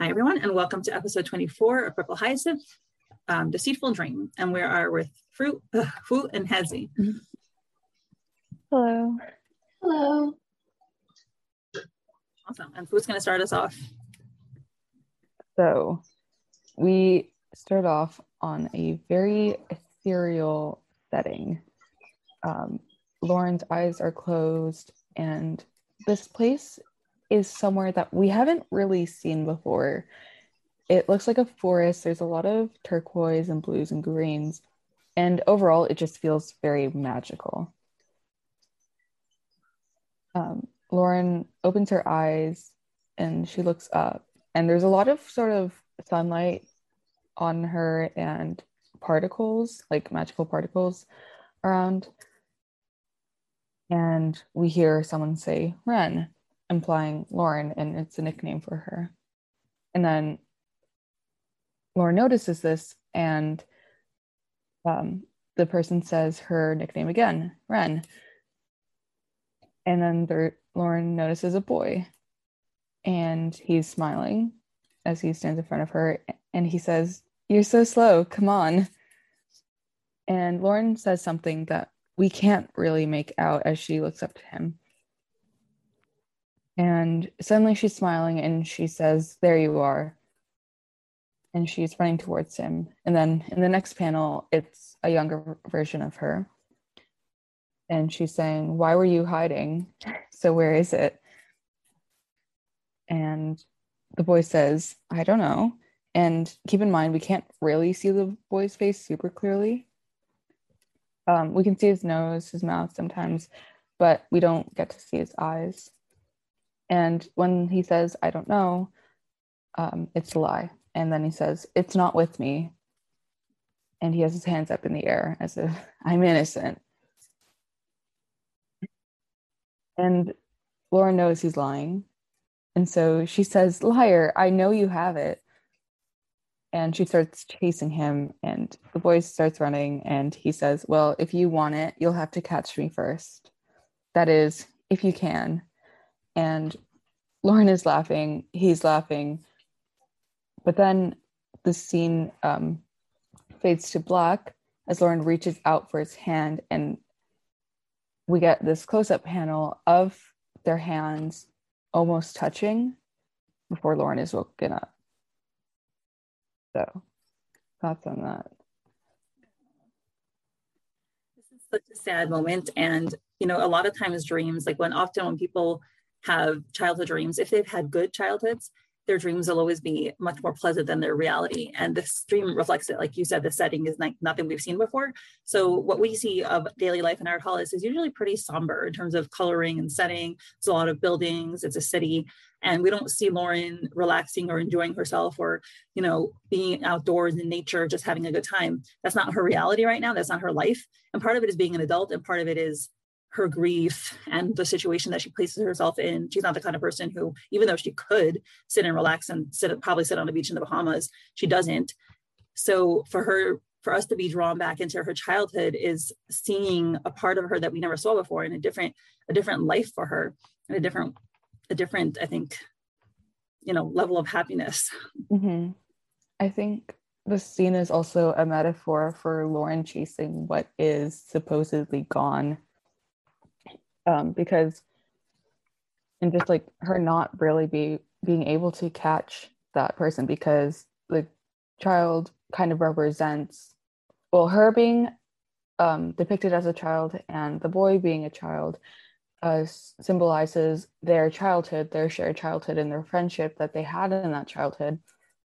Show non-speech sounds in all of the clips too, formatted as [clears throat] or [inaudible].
Hi, everyone, and welcome to episode 24 of Purple Hyacinth, um, Deceitful Dream. And we are with Fruit, uh, Fwoot and Hadzy. Hello. Hello. Awesome. And Fwoot's going to start us off. So we start off on a very ethereal setting. Um, Lauren's eyes are closed, and this place is somewhere that we haven't really seen before. It looks like a forest. There's a lot of turquoise and blues and greens. And overall, it just feels very magical. Um, Lauren opens her eyes and she looks up, and there's a lot of sort of sunlight on her and particles, like magical particles around. And we hear someone say, Ren, implying Lauren, and it's a nickname for her. And then Lauren notices this, and um, the person says her nickname again, Ren. And then there, Lauren notices a boy, and he's smiling as he stands in front of her, and he says, You're so slow, come on. And Lauren says something that we can't really make out as she looks up to him. And suddenly she's smiling and she says, There you are. And she's running towards him. And then in the next panel, it's a younger version of her. And she's saying, Why were you hiding? So where is it? And the boy says, I don't know. And keep in mind, we can't really see the boy's face super clearly. Um, we can see his nose, his mouth sometimes, but we don't get to see his eyes. And when he says, I don't know, um, it's a lie. And then he says, It's not with me. And he has his hands up in the air as if [laughs] I'm innocent. And Laura knows he's lying. And so she says, Liar, I know you have it. And she starts chasing him, and the boy starts running. And he says, Well, if you want it, you'll have to catch me first. That is, if you can and Lauren is laughing, he's laughing. But then the scene um, fades to black as Lauren reaches out for his hand, and we get this close up panel of their hands almost touching before Lauren is woken up. So, thoughts on that? This is such a sad moment. And, you know, a lot of times dreams, like when often when people have childhood dreams, if they've had good childhoods, their dreams will always be much more pleasant than their reality. And this dream reflects it. Like you said, the setting is like nothing we've seen before. So what we see of daily life in Ardhalis is usually pretty somber in terms of coloring and setting. It's a lot of buildings, it's a city. And we don't see Lauren relaxing or enjoying herself or, you know, being outdoors in nature, just having a good time. That's not her reality right now. That's not her life. And part of it is being an adult and part of it is her grief and the situation that she places herself in. She's not the kind of person who, even though she could sit and relax and sit probably sit on a beach in the Bahamas, she doesn't. So for her, for us to be drawn back into her childhood is seeing a part of her that we never saw before in a different, a different life for her and a different, a different, I think, you know, level of happiness. Mm-hmm. I think the scene is also a metaphor for Lauren chasing what is supposedly gone um, because and just like her not really be being able to catch that person because the child kind of represents well her being um, depicted as a child and the boy being a child uh, symbolizes their childhood their shared childhood and their friendship that they had in that childhood.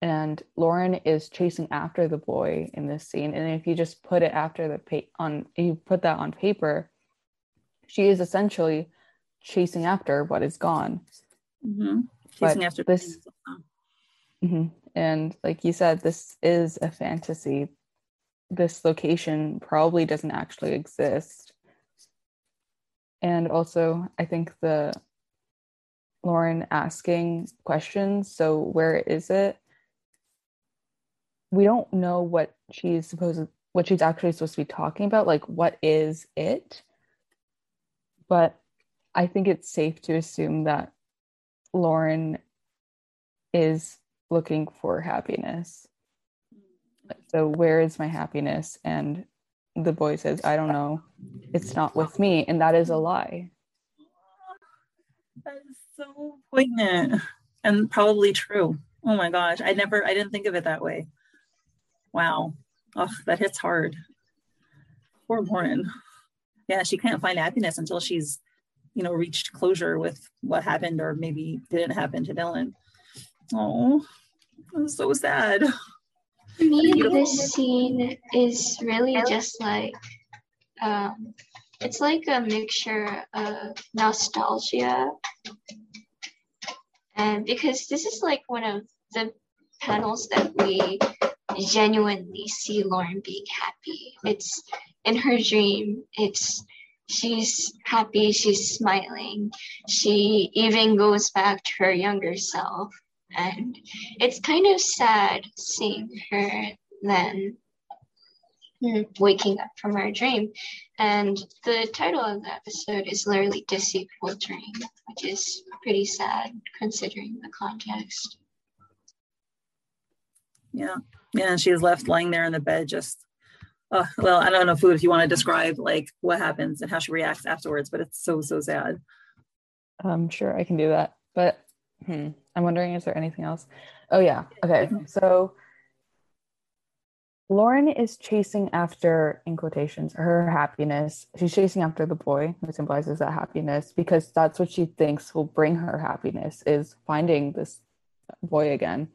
And lauren is chasing after the boy in this scene. And if you just put it after the pa- on you put that on paper she is essentially chasing after what is gone. Mm-hmm. Chasing But after this- Mhm. And like you said, this is a fantasy. This location probably doesn't actually exist. And also, I think the Lauren asking questions, so where is it? We don't know what she's supposed what she's actually supposed to be talking about, like what is it? But I think it's safe to assume that Lauren is looking for happiness. So where is my happiness? And the boy says, I don't know. It's not with me. And that is a lie. That is so poignant and probably true. Oh my gosh, I never, I didn't think of it that way. Wow. Oh, that hits hard. Poor Lauren. Yeah, she can't find happiness until she's, you know, reached closure with what happened or maybe didn't happen to Dylan. Oh, I'm so sad. For me, this scene is really just like um, it's like a mixture of nostalgia, and because this is like one of the panels that we genuinely see Lauren being happy. It's in her dream. It's she's happy. She's smiling. She even goes back to her younger self, and it's kind of sad seeing her then waking up from her dream. And the title of the episode is literally Deceitful Dream, which is pretty sad considering the context. Yeah. Yeah. And she is left lying there in the bed, just, uh, well, I don't know, Fwoot, if you want to describe like what happens and how she reacts afterwards, but it's so, so sad. I'm sure I can do that. But hmm, I'm wondering, is there anything else? Oh, yeah. Okay. So Lauren is chasing after, in quotations, her happiness. She's chasing after the boy, who symbolizes that happiness, because that's what she thinks will bring her happiness is finding this boy again.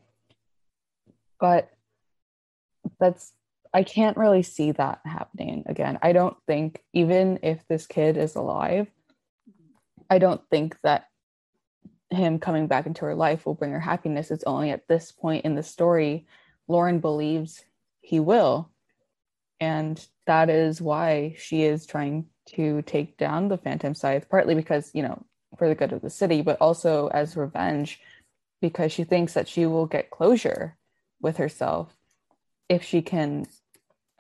But that's I can't really see that happening again. I don't think even if this kid is alive, I don't think that him coming back into her life will bring her happiness. It's only at this point in the story, Lauren believes he will. And that is why she is trying to take down the Phantom Scythe, partly because, you know, for the good of the city, but also as revenge, because she thinks that she will get closure with herself if she can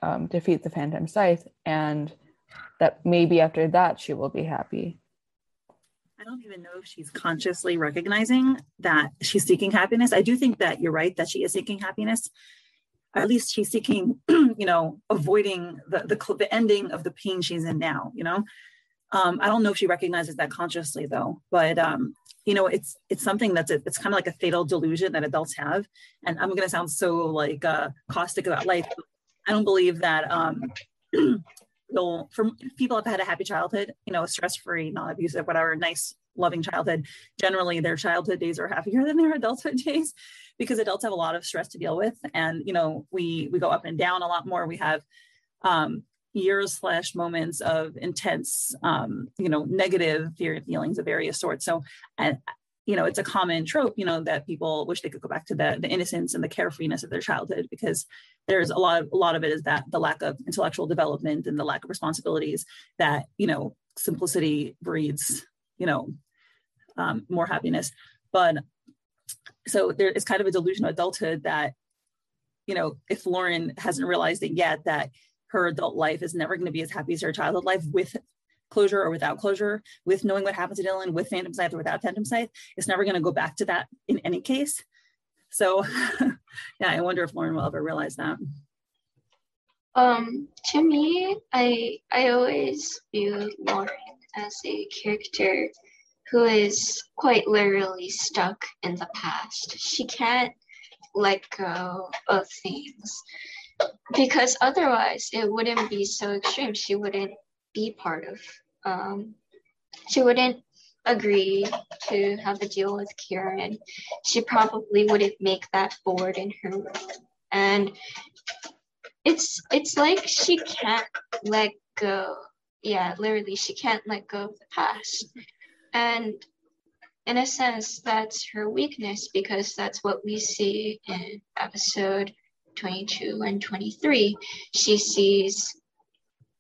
um, defeat the Phantom Scythe, and that maybe after that she will be happy. I don't even know if she's consciously recognizing that she's seeking happiness. I do think that you're right that she is seeking happiness. At least she's seeking, [clears throat] you know, avoiding the, the the ending of the pain she's in now. You know, um, I don't know if she recognizes that consciously though. But um, you know, it's it's something that's a, it's kind of like a fatal delusion that adults have. And I'm going to sound so like uh, caustic about life. I don't believe that um, [clears throat] you'll for people have had a happy childhood, you know, stress free, non abusive, whatever, nice, loving childhood. Generally, their childhood days are happier than their [laughs] adulthood days because adults have a lot of stress to deal with, and you know, we we go up and down a lot more. We have um, years slash moments of intense, um, you know, negative fear feelings of various sorts. So, and you know, it's a common trope, you know, that people wish they could go back to the the innocence and the carefreeness of their childhood because there's a lot of a lot of it is that the lack of intellectual development and the lack of responsibilities that you know simplicity breeds you know um, more happiness. But so there is kind of a delusion of adulthood that you know if lauren hasn't realized it yet that her adult life is never going to be as happy as her childhood life with closure or without closure with knowing what happened to dylan with phantom scythe or without phantom scythe it's never going to go back to that in any case so [laughs] yeah i wonder if lauren will ever realize that Um, to me, I I always view Lauren as a character who is quite literally stuck in the past. She can't let go of things because otherwise it wouldn't be so extreme. She wouldn't be part of um she wouldn't agree to have a deal with Kieran. She probably wouldn't make that board in her room. And it's it's like she can't let go yeah, literally, she can't let go of the past. And in a sense, that's her weakness because that's what we see in episode 22 and 23. She sees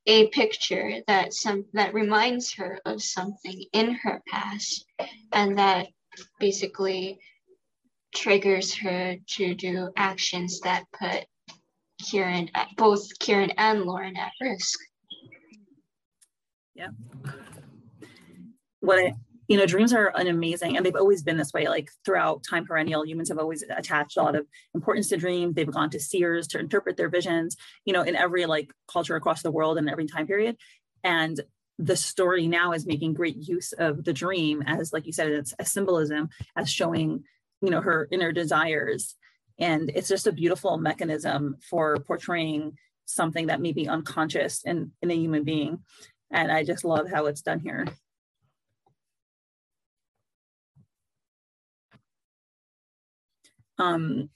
a picture that some that reminds her of something in her past and that basically triggers her to do actions that put Kieran both Kieran and Lauren at risk. Yeah. What I you know, dreams are an amazing, and they've always been this way. Like throughout time perennial, humans have always attached a lot of importance to dreams. They've gone to seers to interpret their visions. You know, in every like culture across the world and every time period, and the story now is making great use of the dream as, like you said, it's a symbolism as showing, you know, her inner desires, and it's just a beautiful mechanism for portraying something that may be unconscious in in a human being, and I just love how it's done here. Um,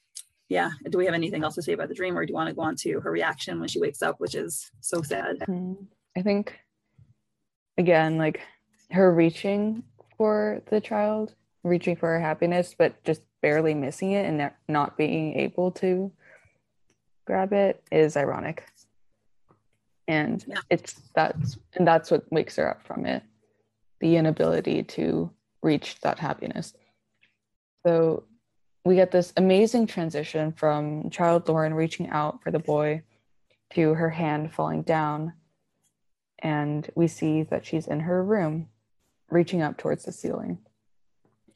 yeah. Do we have anything else to say about the dream, or do you want to go on to her reaction when she wakes up, which is so sad? Mm, I think, again, like her reaching for the child, reaching for her happiness, but just barely missing it and not being able to grab it is ironic. And yeah. it's that's and that's what wakes her up from it the inability to reach that happiness. So we get this amazing transition from child Lauren reaching out for the boy to her hand falling down. And we see that she's in her room, reaching up towards the ceiling.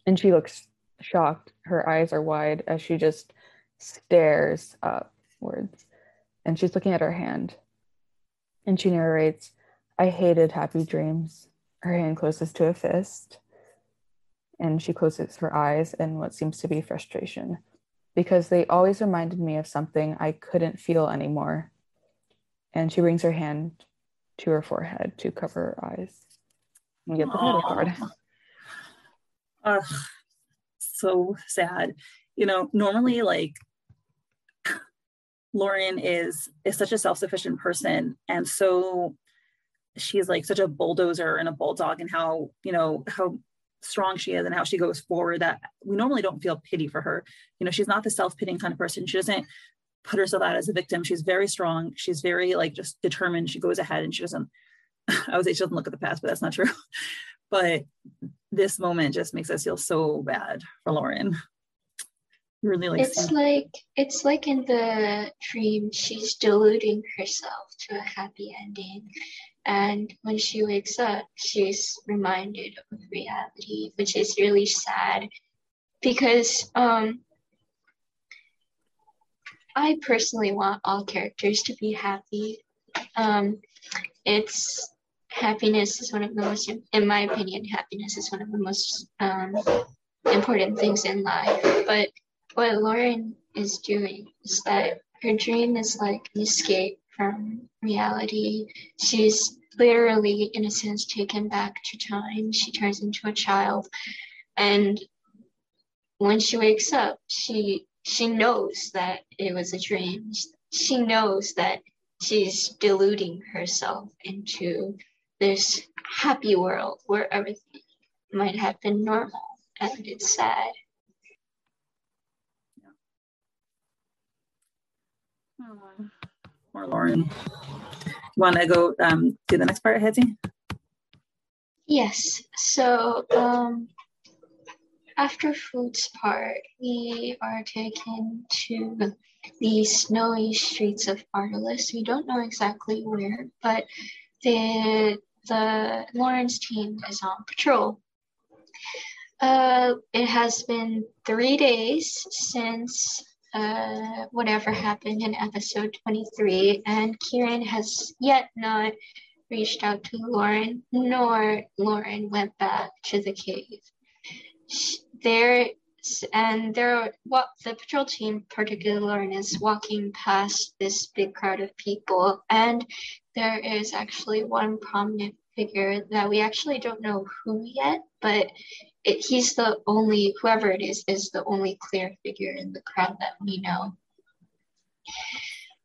And she looks shocked. Her eyes are wide as she just stares upwards. And she's looking at her hand. And she narrates, I hated happy dreams. Her hand closes to a fist and she closes her eyes in what seems to be frustration because they always reminded me of something I couldn't feel anymore. And she brings her hand to her forehead to cover her eyes and get the title card. Ugh, so sad. You know, normally like Lauren is is such a self-sufficient person and so she's like such a bulldozer and a bulldog and how, you know, how strong she is and how she goes forward that we normally don't feel pity for her. You know, she's not the self-pitying kind of person. She doesn't put herself out as a victim. She's very strong. She's very like just determined. She goes ahead and she doesn't, [laughs] I would say she doesn't look at the past, but that's not true. [laughs] but this moment just makes us feel so bad for Lauren. Really like it's like it's like in the dream she's deluding herself to a happy ending and when she wakes up, she's reminded of reality, which is really sad because um, I personally want all characters to be happy. Um, it's happiness is one of the most, in my opinion, happiness is one of the most um, important things in life. But what Lauren is doing is that her dream is like an escape from reality. She's literally, in a sense, taken back to time. She turns into a child. And when she wakes up, she she knows that it was a dream. She knows that she's deluding herself into this happy world where everything might have been normal and it's sad. Hmm. Poor Lauren. Want to go um, to the next part, Hadzy? Yes. So um, after Fwoot's part, we are taken to the snowy streets of Ardhalis. We don't know exactly where, but the the Lauren's team is on patrol. Uh, it has been three days since uh, whatever happened in episode 23, and Kieran has yet not reached out to Lauren, nor Lauren went back to the cave. There and there, what the patrol team, particularly Lauren, is walking past this big crowd of people, and there is actually one prominent figure that we actually don't know who yet, but it, he's the only whoever it is is the only clear figure in the crowd that we know.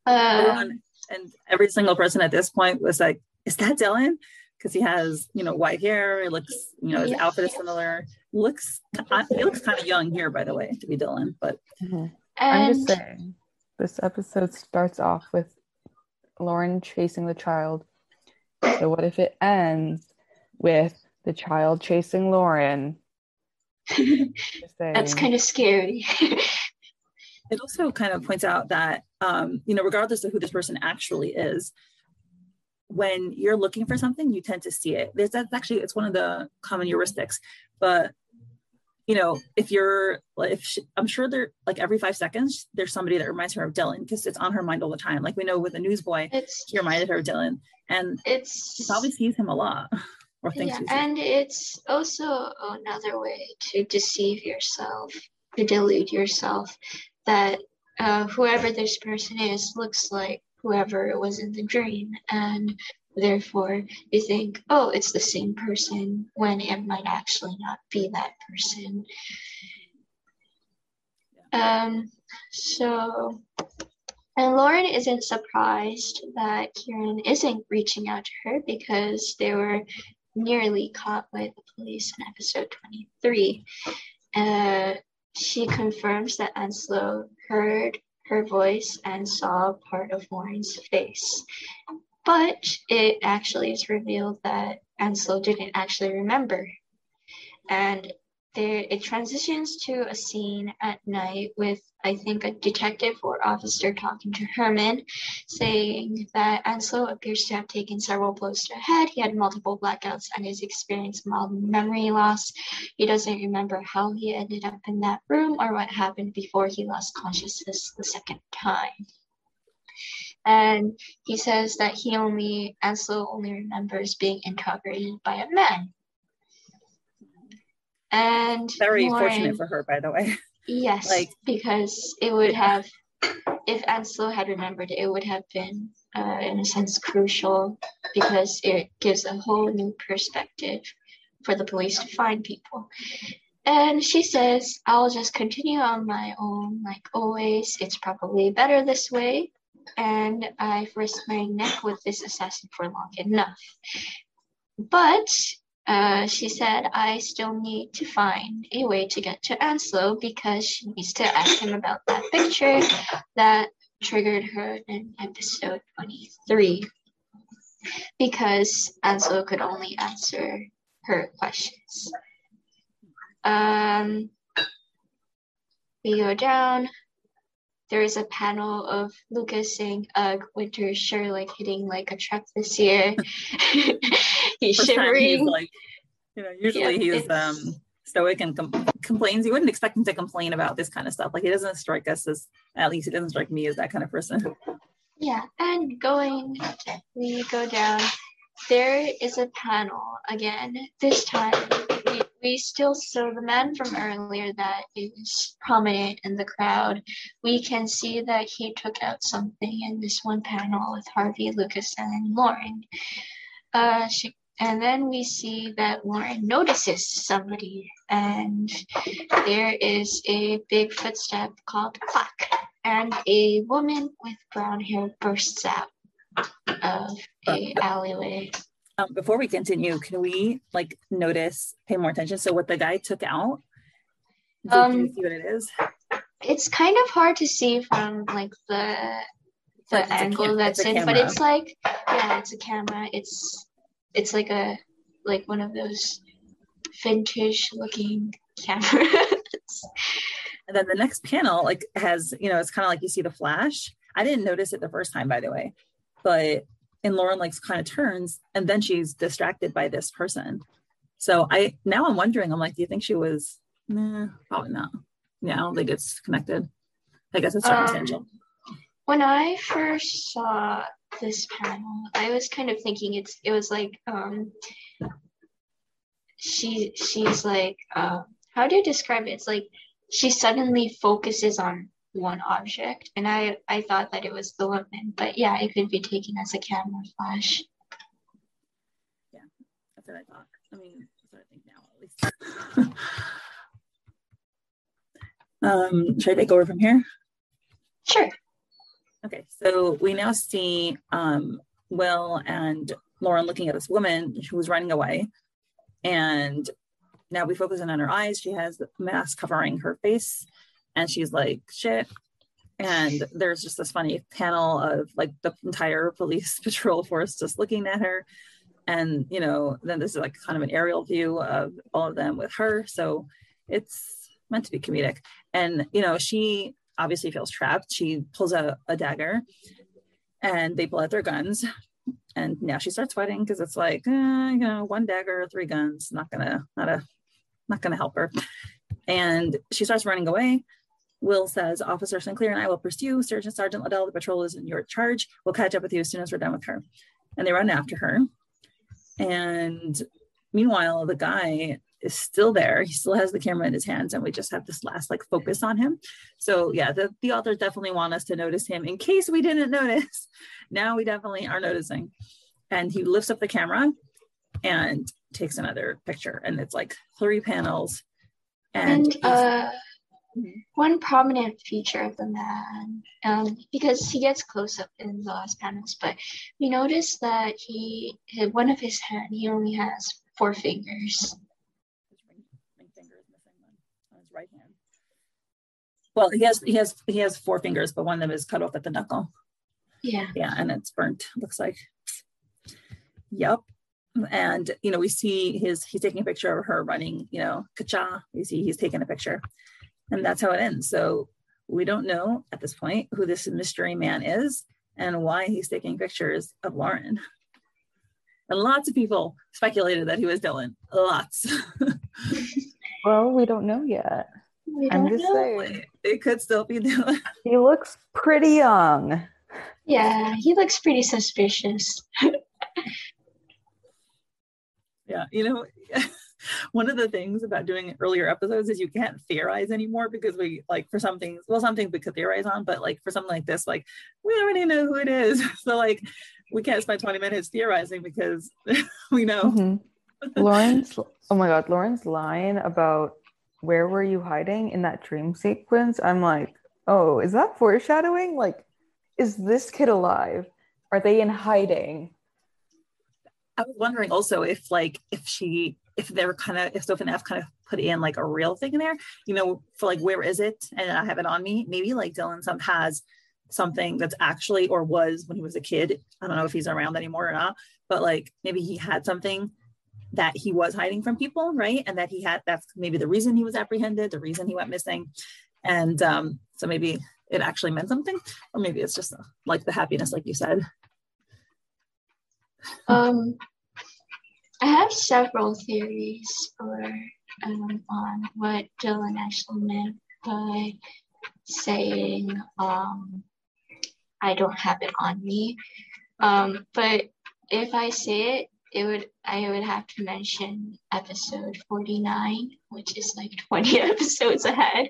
Uh, and every single person at this point was like is that Dylan? Because he has, you know, white hair. It looks, you know, his Yeah. outfit is similar. Looks, he looks kind of young here, by the way, to be Dylan. But I'm just saying, this episode starts off with Lauren chasing the child. So what if it ends with the child chasing Lauren? Just [laughs] that's kind of scary. [laughs] it also kind of points out that, um, you know, regardless of who this person actually is, when you're looking for something, you tend to see it. There's that's actually it's one of the common heuristics. But you know, if you're if she, I'm sure there like every five seconds there's somebody that reminds her of Dylan because it's on her mind all the time. Like we know with the newsboy, it's he reminded her of Dylan, and it's she probably sees him a lot [laughs] or thinks yeah, and it's also another way to deceive yourself, to delude yourself that uh, whoever this person is looks like whoever it was in the dream, and therefore you think, oh, it's the same person when it might actually not be that person. Um, so, and Lauren isn't surprised that Kieran isn't reaching out to her because they were nearly caught by the police in episode 23. Uh, she confirms that Anslo heard her voice and saw part of Warren's face. But it actually is revealed that Anslo didn't actually remember. And there, it transitions to a scene at night with, I think, a detective or officer talking to Herman, saying that Anslo appears to have taken several blows to the head. He had multiple blackouts and has experienced mild memory loss. He doesn't remember how he ended up in that room or what happened before he lost consciousness the second time. And he says that he only, Anslo only remembers being interrogated by a man. And very Lauren- fortunate for her, by the way. Yes, Like- because it would have, if Anslo had remembered it, it would have been, uh, in a sense, crucial because it gives a whole new perspective for the police to find people. And she says, I'll just continue on my own, like always. It's probably better this way. And I've risked my neck with this assassin for long enough. But uh, she said, I still need to find a way to get to Anslo because she needs to ask him about that picture that triggered her in episode 23. Because Anslo could only answer her questions. Um, we go down. There is a panel of Lucas saying, Ugh, winter's sure like hitting like a truck this year. [laughs] [laughs] he's shivering. he's like, you know, usually Yeah, he's it's- um stoic and com- complains. You wouldn't expect him to complain about this kind of stuff. Like he doesn't strike us as, at least he doesn't strike me as that kind of person. [laughs] Yeah, and going, we go down. There is a panel again. This time, we, we still so the man from earlier that is prominent in the crowd. We can see that he took out something in this one panel with Harvey, Lucas, and Lauren. Uh, she, and then we see that Lauren notices somebody, and there is a big footstep called clack and a woman with brown hair bursts out of a alleyway. Um, before we continue, can we like notice, pay more attention? So what the guy took out, do, do you Um, see what it is? It's kind of hard to see from like the the angle that's in, but it's like yeah, it's a camera. It's it's like a like one of those vintage looking [laughs] cameras. And then the next panel, like has, you know, it's kind of like you see the flash. I didn't notice it the first time, by the way, but and Lauren like kind of turns and then she's distracted by this person. So I now I'm wondering, I'm like, do you think she was nah, probably not. Yeah, I don't think it's connected. I guess it's circumstantial. Um, when I first saw this panel, I was kind of thinking it's it was like um she she's like uh, how do you describe it? It's like she suddenly focuses on one object and I I thought that it was the woman, but yeah, it could be taken as a camera flash. Yeah, that's what I thought. I mean, that's what I think now at least. [laughs] um, should I take over from here? Sure. Okay, so we now see um, Will and Lauren looking at this woman who was running away. And now we focus in on her eyes. She has the mask covering her face and she's like, shit. And there's just this funny panel of like the entire [laughs] police [laughs] patrol force just looking at her. And, you know, then this is like kind of an aerial view of all of them with her. So it's meant to be comedic. And, you know, she obviously feels trapped. She pulls out a dagger and they pull out their guns. And now she starts fighting because it's like eh, you know one dagger three guns not gonna not a not gonna help her. And she starts running away. Will says officer sinclair and i will pursue sergeant sergeant liddell. The patrol is in your charge. We'll catch up with you as soon as we're done with her. And they run after her. And meanwhile the guy is still there. He still has the camera in his hands, and we just have this last like focus on him. So yeah, the, the authors definitely want us to notice him in case we didn't [laughs] notice. Now we definitely are noticing. And he lifts up the camera and takes another picture, and it's like three panels. And, and uh, one prominent feature of the man, um, because he gets close up in the last panels, but we notice that he one of his hand he only has four fingers right hand. Well, he has he has he has four fingers, but one of them is cut off at the knuckle. Yeah. Yeah, and it's burnt. Looks like. Yep. And you know, we see his he's taking a picture of her running. You know, kacha. You see, he's taking a picture, and that's how it ends. So we don't know at this point who this mystery man is and why he's taking pictures of Lauren. And lots of people speculated that he was Dylan. Lots. [laughs] Well, we don't know yet. We I'm just know. saying. It could still be Dylan. [laughs] He looks pretty young. Yeah, he looks pretty suspicious. yeah, you know, [laughs] one of the things about doing earlier episodes is you can't theorize anymore because we like for some things, well, some things we could theorize on, but like for something like this, like we already know who it is. [laughs] So like we can't spend 20 minutes theorizing because we know. Mm-hmm. Lauren's oh my god, Lauren's line about where were you hiding in that dream sequence? I'm like, oh, is that foreshadowing? Like, is this kid alive? Are they in hiding? I was wondering also if like if she if they were kind of if and F kind of put in like a real thing in there, you know, for like where is it? And I have it on me. Maybe like Dylan some has something that's actually or was when he was a kid. I don't know if he's around anymore or not, but like maybe he had something that he was hiding from people, right? And that he had that's maybe the reason he was apprehended, the reason he went missing. And um, so maybe it actually meant something, or maybe it's just like the happiness, like you said. Um, I have several theories for um, on what Dylan actually meant by saying um, I don't have it on me. Um, but if I say it, it would I would have to mention episode 49, which is like 20 [laughs] episodes ahead.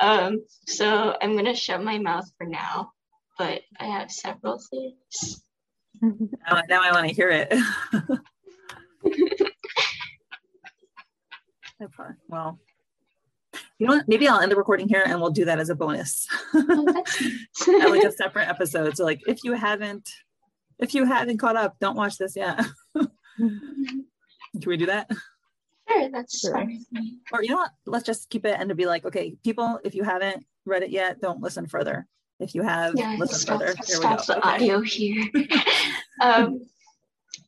Um, so I'm gonna shut my mouth for now, but I have several things. Now, now I want to hear it. [laughs] okay, well, you know what? Maybe I'll end the recording here and we'll do that as a bonus. Oh, like [laughs] a separate episode. So like if you haven't if you haven't caught up, don't watch this yet. [laughs] Can we do that? Sure, that's sure. fine. Or you know what? Let's just keep it and to be like, okay, people, if you haven't read it yet, don't listen further. If you have, yeah, listen stop, further. Here stop the okay. audio here. [laughs] um,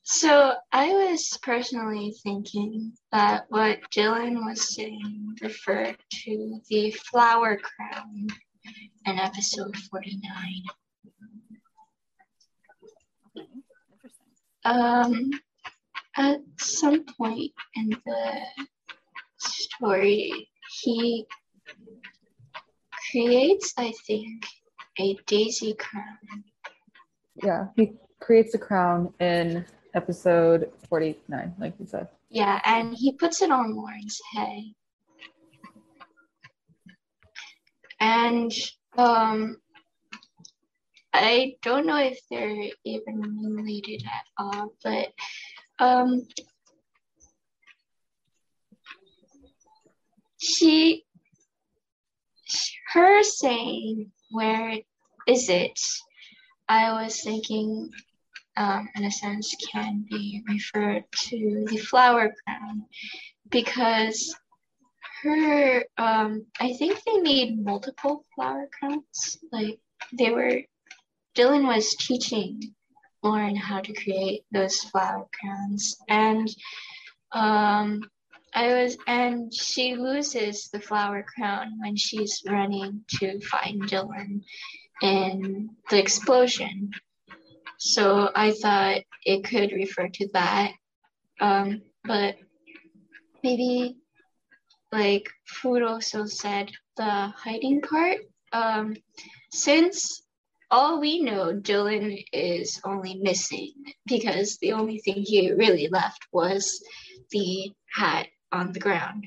so I was personally thinking that what Dylan was saying referred to the flower crown in episode 49. Um, at some point in the story, he creates, I think, a daisy crown. Yeah, he creates a crown in episode 49, like you said. Yeah, and he puts it on Lauren's head. And um, I don't know if they're even related at all, but um, she, her saying, where is it? I was thinking um, in a sense, can be referred to the flower crown because her, um, I think they made multiple flower crowns. Like they were, Dylan was teaching Lauren how to create those flower crowns, and um, I was, and she loses the flower crown when she's running to find Dylan in the explosion. So I thought it could refer to that. Um, but maybe like Fwoot also said the hiding part. Um, since all we know, Dylan is only missing because the only thing he really left was the hat on the ground.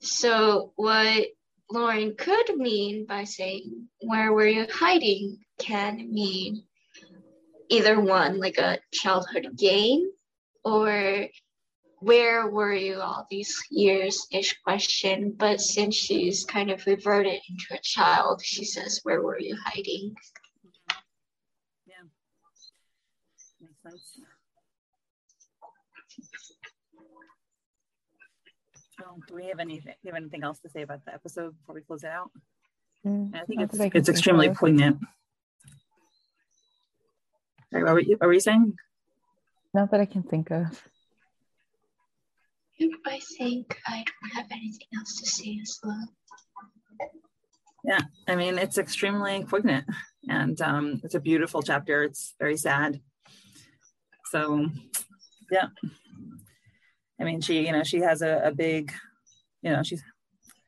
So, what Lauren could mean by saying, Where were you hiding? can mean either one, like a childhood game, or where were you all these years ish question. But since she's kind of reverted into a child, she says, Where were you hiding? Yeah. Makes sense. Oh, do we have anything? Do you have anything else to say about the episode before we close it out? Mm, I think it's I it's extremely of. poignant. Sorry, what were you, what were you saying? Not that I can think of. I think I don't have anything else to say as well. Yeah, I mean, it's extremely poignant, and um, it's a beautiful chapter. It's very sad. So, yeah. I mean, she, you know, she has a, a big, you know, she's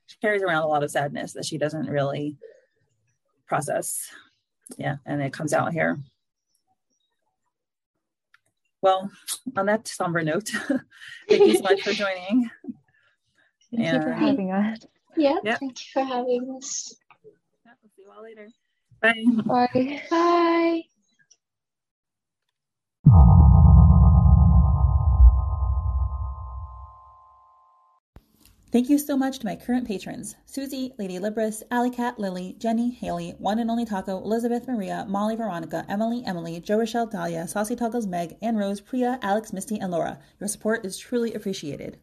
she carries around a lot of sadness that she doesn't really process. Yeah, and it comes out here. Well, on that somber note, [laughs] thank you so much for joining. Thank you for Yeah. having us. Yeah, Yeah. thank you for having us. Yeah, we'll see you all later. Bye. Bye. Bye. Thank you so much to my current patrons Susie, Lady Libris, Alley Cat, Lily, Jenny, Haley, One and Only Taco, Elizabeth Maria, Molly Veronica, Emily, Emily, Joe Rochelle, Dahlia, Saucy Toggles, Meg, Ann Rose, Priya, Alex, Misty, and Laura. Your support is truly appreciated.